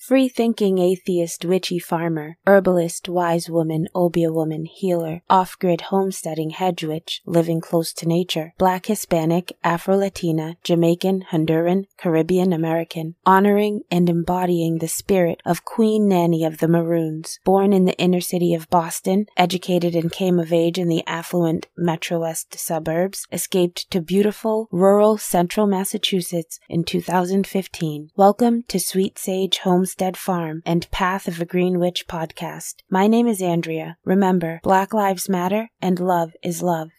Free thinking atheist witchy farmer, herbalist wise woman obeah woman healer, off grid homesteading hedge witch, living close to nature, black Hispanic, Afro Latina, Jamaican, Honduran, Caribbean American, honoring and embodying the spirit of Queen Nanny of the Maroons, born in the inner city of Boston, educated and came of age in the affluent Metro West suburbs, escaped to beautiful rural central Massachusetts in 2015. Welcome to Sweet Sage Homestead Farm and Path of a Green Witch podcast. My name is Andrea. Remember, Black Lives Matter and love is love.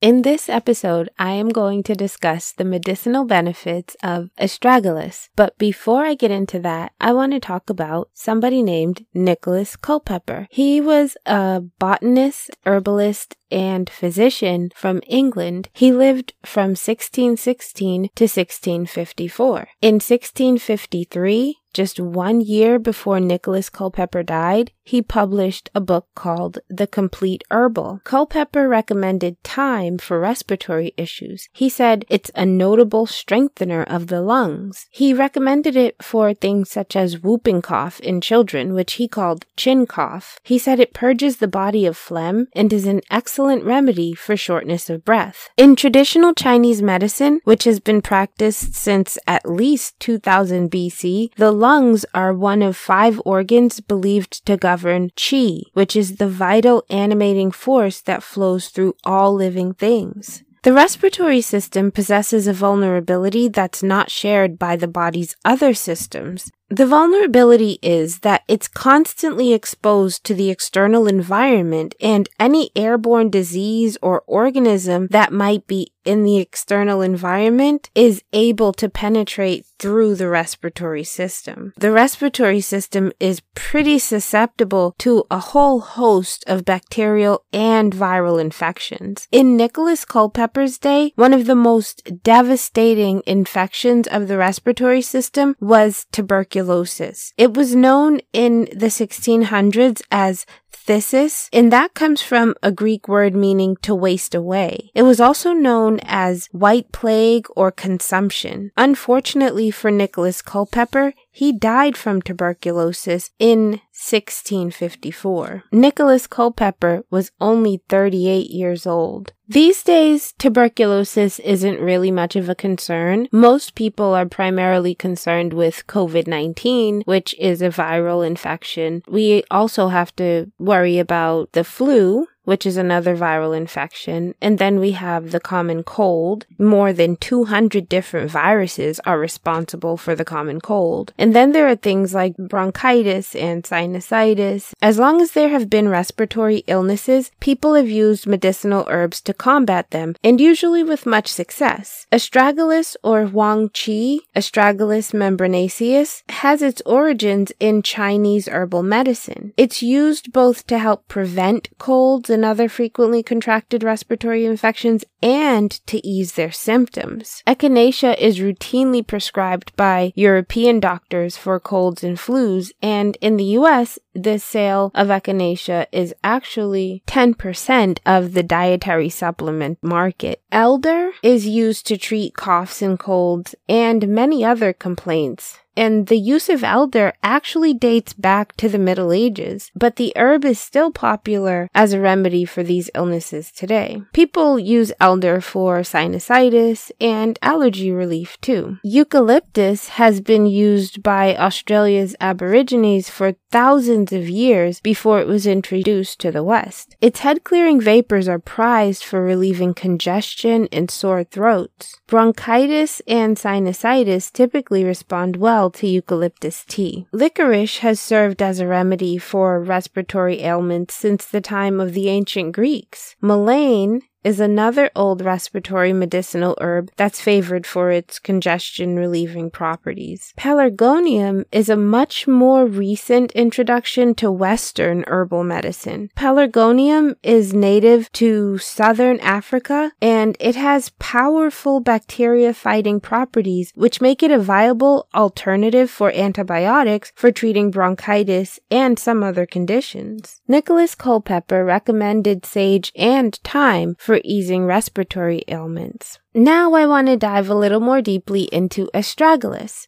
In this episode, I am going to discuss the medicinal benefits of astragalus. But before I get into that, I want to talk about somebody named Nicholas Culpeper. He was a botanist, herbalist, and physician from England. He lived from 1616 to 1654. In 1653, just one year before Nicholas Culpeper died, he published a book called The Complete Herbal. Culpeper recommended thyme for respiratory issues. He said it's a notable strengthener of the lungs. He recommended it for things such as whooping cough in children, which he called chin cough. He said it purges the body of phlegm and is an excellent remedy for shortness of breath. In traditional Chinese medicine, which has been practiced since at least 2000 BC, the lungs are one of five organs believed to govern qi, which is the vital animating force that flows through all living things. The respiratory system possesses a vulnerability that's not shared by the body's other systems. The vulnerability is that it's constantly exposed to the external environment and any airborne disease or organism that might be in the external environment is able to penetrate through the respiratory system. The respiratory system is pretty susceptible to a whole host of bacterial and viral infections. In Nicholas Culpeper's day, one of the most devastating infections of the respiratory system was tuberculosis. It was known in the 1600s as phthisis, and that comes from a Greek word meaning to waste away. It was also known as white plague or consumption. Unfortunately for Nicholas Culpeper, he died from tuberculosis in 1654. Nicholas Culpeper was only 38 years old. These days, tuberculosis isn't really much of a concern. Most people are primarily concerned with COVID-19, which is a viral infection. We also have to worry about the flu, which is another viral infection. And then we have the common cold. More than 200 different viruses are responsible for the common cold. And then there are things like bronchitis and sinusitis. As long as there have been respiratory illnesses, people have used medicinal herbs to combat them, and usually with much success. Astragalus or Huang Qi, Astragalus membranaceus, has its origins in Chinese herbal medicine. It's used both to help prevent colds and and other frequently contracted respiratory infections and to ease their symptoms. Echinacea is routinely prescribed by European doctors for colds and flus, and in the US, the sale of echinacea is actually 10% of the dietary supplement market. Elder is used to treat coughs and colds and many other complaints and the use of elder actually dates back to the Middle Ages, but the herb is still popular as a remedy for these illnesses today. People use elder for sinusitis and allergy relief too. Eucalyptus has been used by Australia's Aborigines for thousands of years before it was introduced to the West. Its head clearing vapors are prized for relieving congestion and sore throats. Bronchitis and sinusitis typically respond well to eucalyptus tea. Licorice has served as a remedy for respiratory ailments since the time of the ancient Greeks. Mullein is another old respiratory medicinal herb that's favored for its congestion relieving properties. Pelargonium is a much more recent introduction to Western herbal medicine. Pelargonium is native to southern Africa and it has powerful bacteria fighting properties which make it a viable alternative for antibiotics for treating bronchitis and some other conditions. Nicholas Culpeper recommended sage and thyme for easing respiratory ailments. Now I want to dive a little more deeply into astragalus.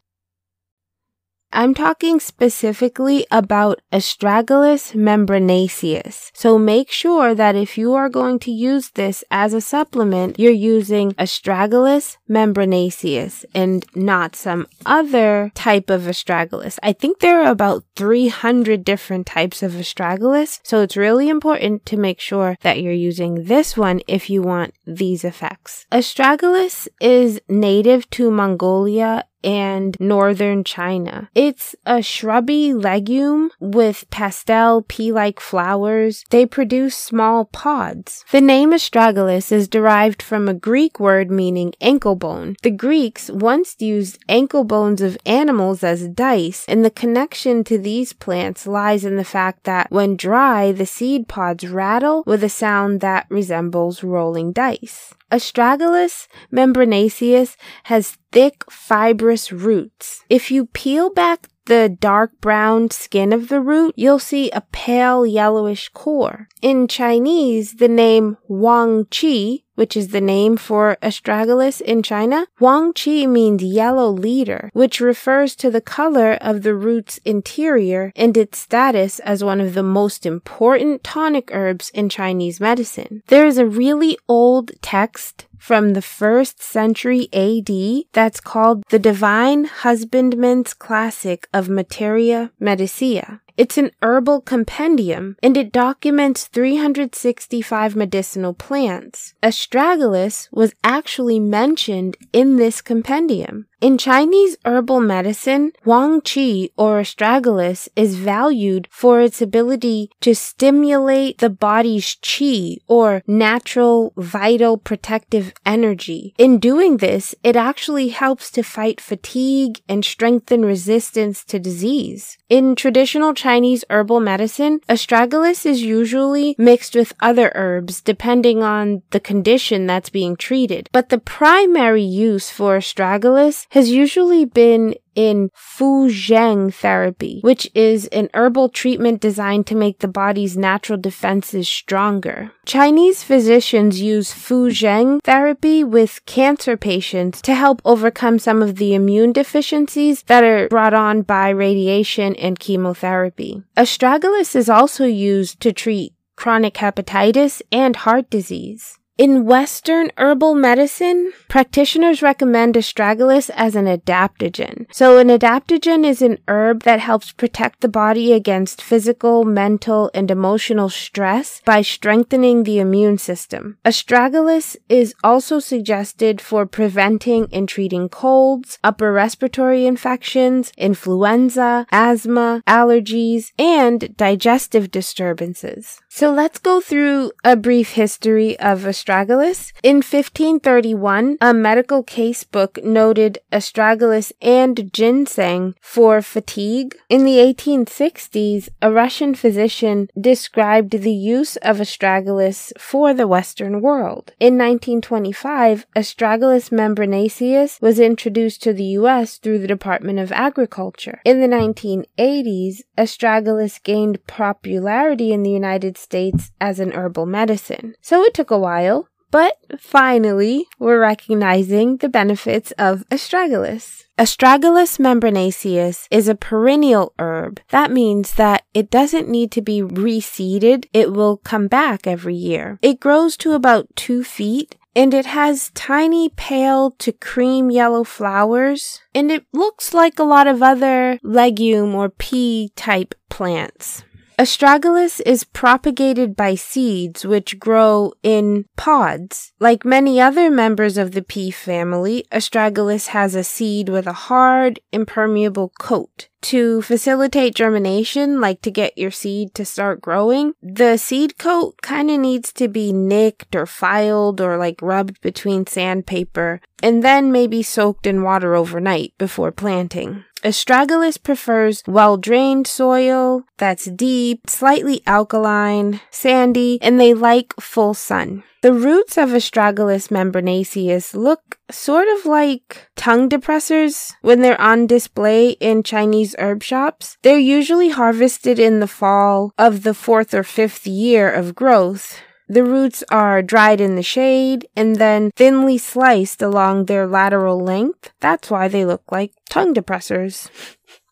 I'm talking specifically about Astragalus membranaceus. So make sure that if you are going to use this as a supplement, you're using Astragalus membranaceus and not some other type of astragalus. I think there are about 300 different types of astragalus. So it's really important to make sure that you're using this one if you want these effects. Astragalus is native to Mongolia and northern China. It's a shrubby legume with pastel pea-like flowers. They produce small pods. The name astragalus is derived from a Greek word meaning ankle bone. The Greeks once used ankle bones of animals as dice, and the connection to these plants lies in the fact that when dry, the seed pods rattle with a sound that resembles rolling dice. Astragalus membranaceus has thick, fibrous roots. If you peel back the dark brown skin of the root, you'll see a pale yellowish core. In Chinese, the name Huang Qi, which is the name for astragalus in China, Huang Qi means yellow leader, which refers to the color of the root's interior and its status as one of the most important tonic herbs in Chinese medicine. There is a really old text from the first century AD that's called the Divine Husbandman's Classic of Materia Medica. It's an herbal compendium and it documents 365 medicinal plants. Astragalus was actually mentioned in this compendium. In Chinese herbal medicine, Huang Qi or astragalus is valued for its ability to stimulate the body's qi or natural vital protective energy. In doing this, it actually helps to fight fatigue and strengthen resistance to disease. In traditional Chinese herbal medicine, astragalus is usually mixed with other herbs depending on the condition that's being treated. But the primary use for astragalus has usually been in Fu Zheng therapy, which is an herbal treatment designed to make the body's natural defenses stronger. Chinese physicians use Fu Zheng therapy with cancer patients to help overcome some of the immune deficiencies that are brought on by radiation and chemotherapy. Astragalus is also used to treat chronic hepatitis and heart disease. In Western herbal medicine, practitioners recommend astragalus as an adaptogen. So an adaptogen is an herb that helps protect the body against physical, mental, and emotional stress by strengthening the immune system. Astragalus is also suggested for preventing and treating colds, upper respiratory infections, influenza, asthma, allergies, and digestive disturbances. So let's go through a brief history of astragalus. In 1531, a medical case book noted astragalus and ginseng for fatigue. In the 1860s, a Russian physician described the use of astragalus for the Western world. In 1925, astragalus membranaceus was introduced to the U.S. through the Department of Agriculture. In the 1980s, astragalus gained popularity in the United States as an herbal medicine. So it took a while, but finally, we're recognizing the benefits of astragalus. Astragalus membranaceus is a perennial herb. That means that it doesn't need to be reseeded. It will come back every year. It grows to about two feet and it has tiny pale to cream yellow flowers and it looks like a lot of other legume or pea type plants. Astragalus is propagated by seeds which grow in pods. Like many other members of the pea family, astragalus has a seed with a hard, impermeable coat. To facilitate germination, like to get your seed to start growing, the seed coat kind of needs to be nicked or filed or like rubbed between sandpaper and then maybe soaked in water overnight before planting. Astragalus prefers well drained soil that's deep, slightly alkaline, sandy, and they like full sun. The roots of Astragalus membranaceus look sort of like tongue depressors when they're on display in Chinese herb shops. They're usually harvested in the fall of the fourth or fifth year of growth The roots are dried in the shade and then thinly sliced along their lateral length. That's why they look like tongue depressors.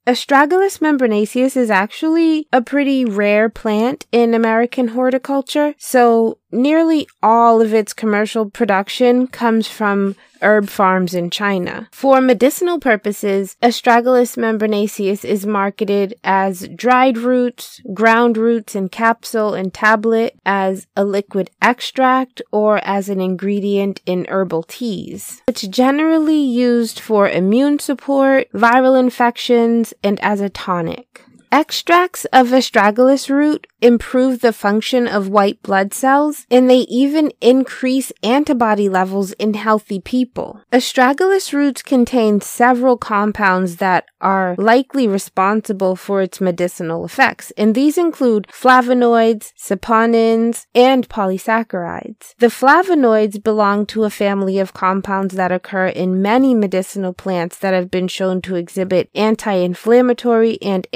Astragalus membranaceus is actually a pretty rare plant in American horticulture, so nearly all of its commercial production comes from herb farms in China. For medicinal purposes, Astragalus membranaceus is marketed as dried roots, ground roots in capsule and tablet, as a liquid extract, or as an ingredient in herbal teas. It's generally used for immune support, viral infections, and as a tonic. Extracts of astragalus root improve the function of white blood cells, and they even increase antibody levels in healthy people. Astragalus roots contain several compounds that are likely responsible for its medicinal effects, and these include flavonoids, saponins, and polysaccharides. The flavonoids belong to a family of compounds that occur in many medicinal plants that have been shown to exhibit anti-inflammatory and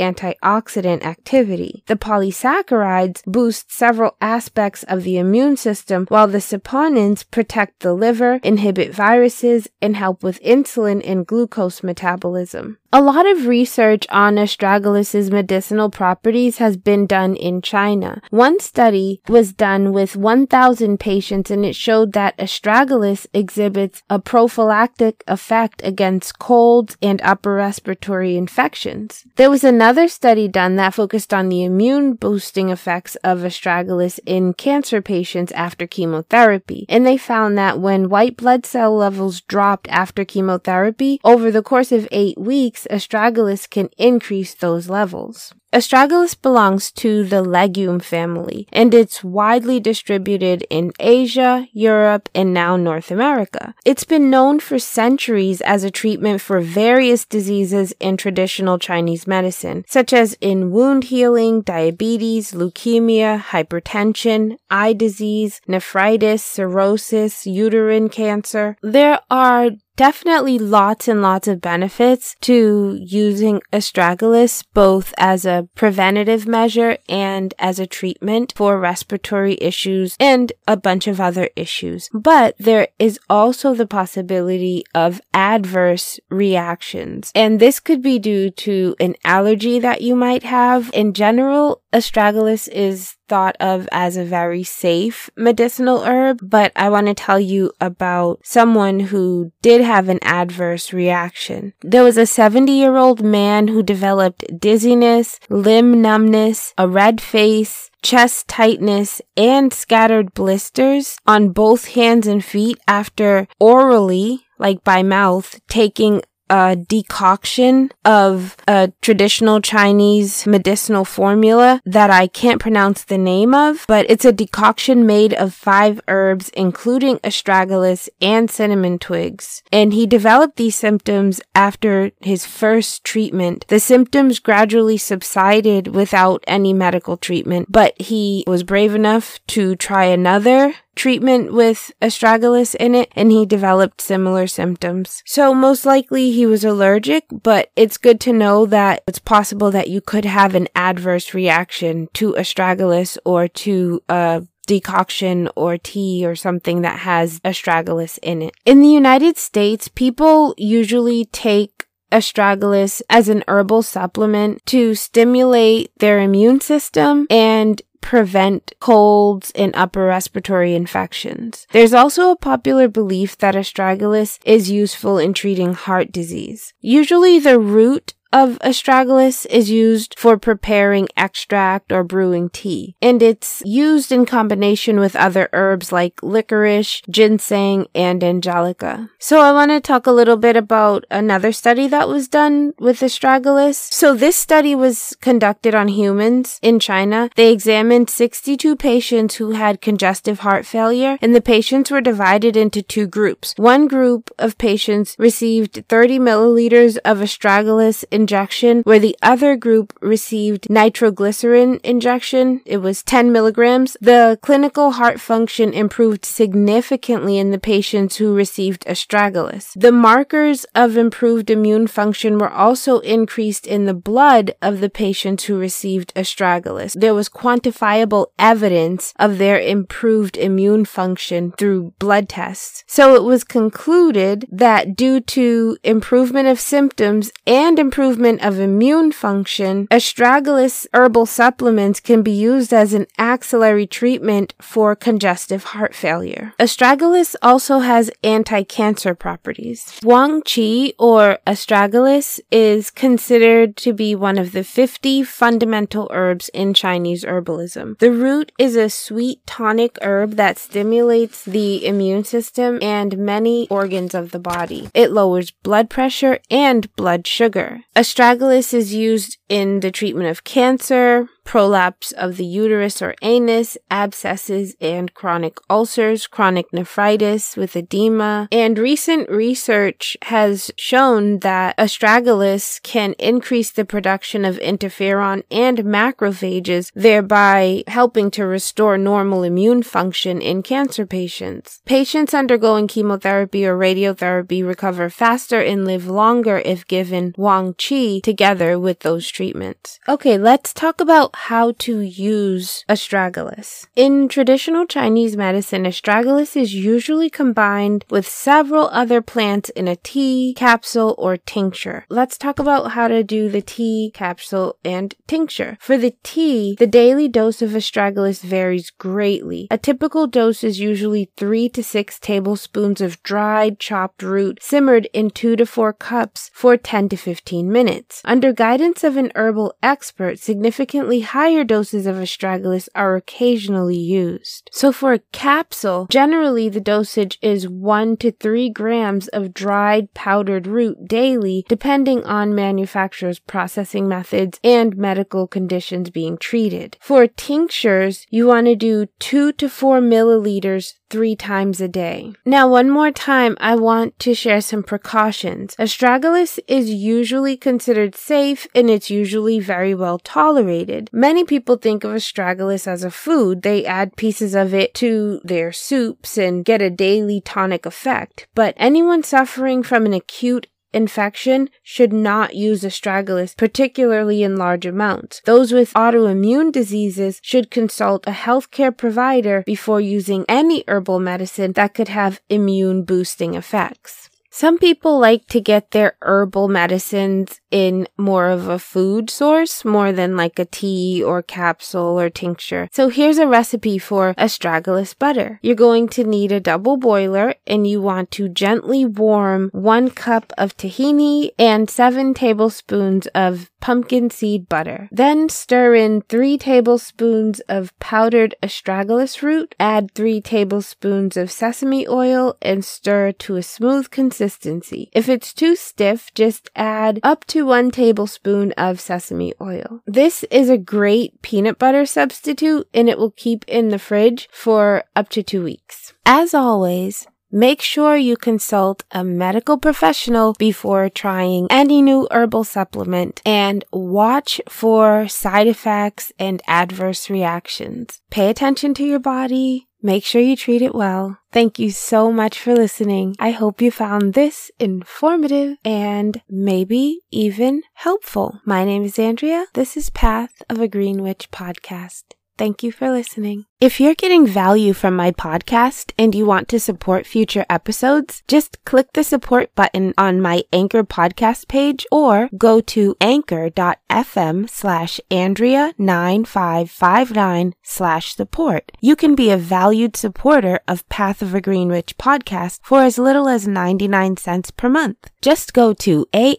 antioxidant activity. The polysaccharides boost several aspects of the immune system, while the saponins protect the liver, inhibit viruses, and help with insulin and glucose metabolism. A lot of research on astragalus's medicinal properties has been done in China. One study was done with 1,000 patients and it showed that astragalus exhibits a prophylactic effect against colds and upper respiratory infections. There was another study done that focused on the immune boosting effects of astragalus in cancer patients after chemotherapy, and they found that when white blood cell levels dropped after chemotherapy over the course of eight weeks, astragalus can increase those levels. Astragalus belongs to the legume family, and it's widely distributed in Asia, Europe, and now North America. It's been known for centuries as a treatment for various diseases in traditional Chinese medicine, such as in wound healing, diabetes, leukemia, hypertension, eye disease, nephritis, cirrhosis, uterine cancer. There are definitely lots and lots of benefits to using astragalus both as a preventative measure and as a treatment for respiratory issues and a bunch of other issues. But there is also the possibility of adverse reactions. And this could be due to an allergy that you might have. In general, astragalus is thought of as a very safe medicinal herb, but I want to tell you about someone who did have an adverse reaction. There was a 70 year old man who developed dizziness, limb numbness, a red face, chest tightness, and scattered blisters on both hands and feet after orally like by mouth, taking a decoction of a traditional Chinese medicinal formula that I can't pronounce the name of, but it's a decoction made of five herbs, including astragalus and cinnamon twigs. And he developed these symptoms after his first treatment. The symptoms gradually subsided without any medical treatment, but he was brave enough to try another treatment with astragalus in it and he developed similar symptoms. So most likely he was allergic, but it's good to know that it's possible that you could have an adverse reaction to astragalus or to a decoction or tea or something that has astragalus in it. In the United States, people usually take astragalus as an herbal supplement to stimulate their immune system and prevent colds and upper respiratory infections. There's also a popular belief that astragalus is useful in treating heart disease. Usually the root of astragalus is used for preparing extract or brewing tea, and it's used in combination with other herbs like licorice, ginseng, and angelica. So I want to talk a little bit about another study that was done with astragalus. So this study was conducted on humans in China. They examined 62 patients who had congestive heart failure, and the patients were divided into two groups. One group of patients received 30 milliliters of astragalus in injection, where the other group received nitroglycerin injection. It was 10 milligrams. The clinical heart function improved significantly in the patients who received astragalus. The markers of improved immune function were also increased in the blood of the patients who received astragalus. There was quantifiable evidence of their improved immune function through blood tests. So it was concluded that due to improvement of symptoms and improvement of immune function, astragalus herbal supplements can be used as an axillary treatment for congestive heart failure. Astragalus also has anti-cancer properties. Huang Qi or astragalus is considered to be one of the 50 fundamental herbs in Chinese herbalism. The root is a sweet tonic herb that stimulates the immune system and many organs of the body. It lowers blood pressure and blood sugar. Astragalus is used in the treatment of cancer, prolapse of the uterus or anus, abscesses and chronic ulcers, chronic nephritis with edema. And recent research has shown that astragalus can increase the production of interferon and macrophages, thereby helping to restore normal immune function in cancer patients. Patients undergoing chemotherapy or radiotherapy recover faster and live longer if given Huang Qi together with those treatments. Okay, let's talk about how to use astragalus. In traditional Chinese medicine, astragalus is usually combined with several other plants in a tea, capsule, or tincture. Let's talk about how to do the tea, capsule, and tincture. For the tea, the daily dose of astragalus varies greatly. A typical dose is usually 3 to 6 tablespoons of dried chopped root simmered in 2 to 4 cups for 10 to 15 minutes. Under guidance of an herbal expert, significantly higher doses of astragalus are occasionally used. So for a capsule, generally the dosage is 1 to 3 grams of dried powdered root daily, depending on manufacturer's processing methods and medical conditions being treated. For tinctures, you want to do 2 to 4 milliliters three times a day. Now, one more time, I want to share some precautions. Astragalus is usually considered safe and it's usually very well tolerated. Many people think of astragalus as a food. They add pieces of it to their soups and get a daily tonic effect. But anyone suffering from an acute infection should not use astragalus, particularly in large amounts. Those with autoimmune diseases should consult a healthcare provider before using any herbal medicine that could have immune boosting effects. Some people like to get their herbal medicines in more of a food source, more than like a tea or capsule or tincture. So here's a recipe for astragalus butter. You're going to need a double boiler and you want to gently warm one cup of tahini and seven tablespoons of pumpkin seed butter. Then stir in three tablespoons of powdered astragalus root, add three tablespoons of sesame oil and stir to a smooth consistency. If it's too stiff, just add up to one tablespoon of sesame oil. This is a great peanut butter substitute and it will keep in the fridge for up to two weeks. As always, Make sure you consult a medical professional before trying any new herbal supplement and watch for side effects and adverse reactions. Pay attention to your body, Make sure you treat it well. Thank you so much for listening. I hope you found this informative and maybe even helpful. My name is Andrea. This is Path of a Green Witch podcast. Thank you for listening. If you're getting value from my podcast and you want to support future episodes, just click the support button on my Anchor podcast page or go to anchor.fm slash Andrea9559 slash support. You can be a valued supporter of Path of a Green Witch podcast for as little as 99 cents per month. Just go to anchor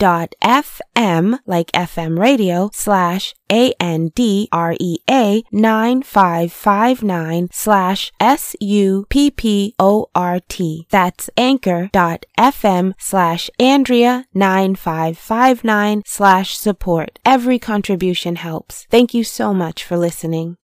dot fm like FM radio slash A-N-D-R-E-A 9559 slash S-U-P-P-O-R-T. That's anchor.fm slash Andrea 9559 slash support. Every contribution helps. Thank you so much for listening.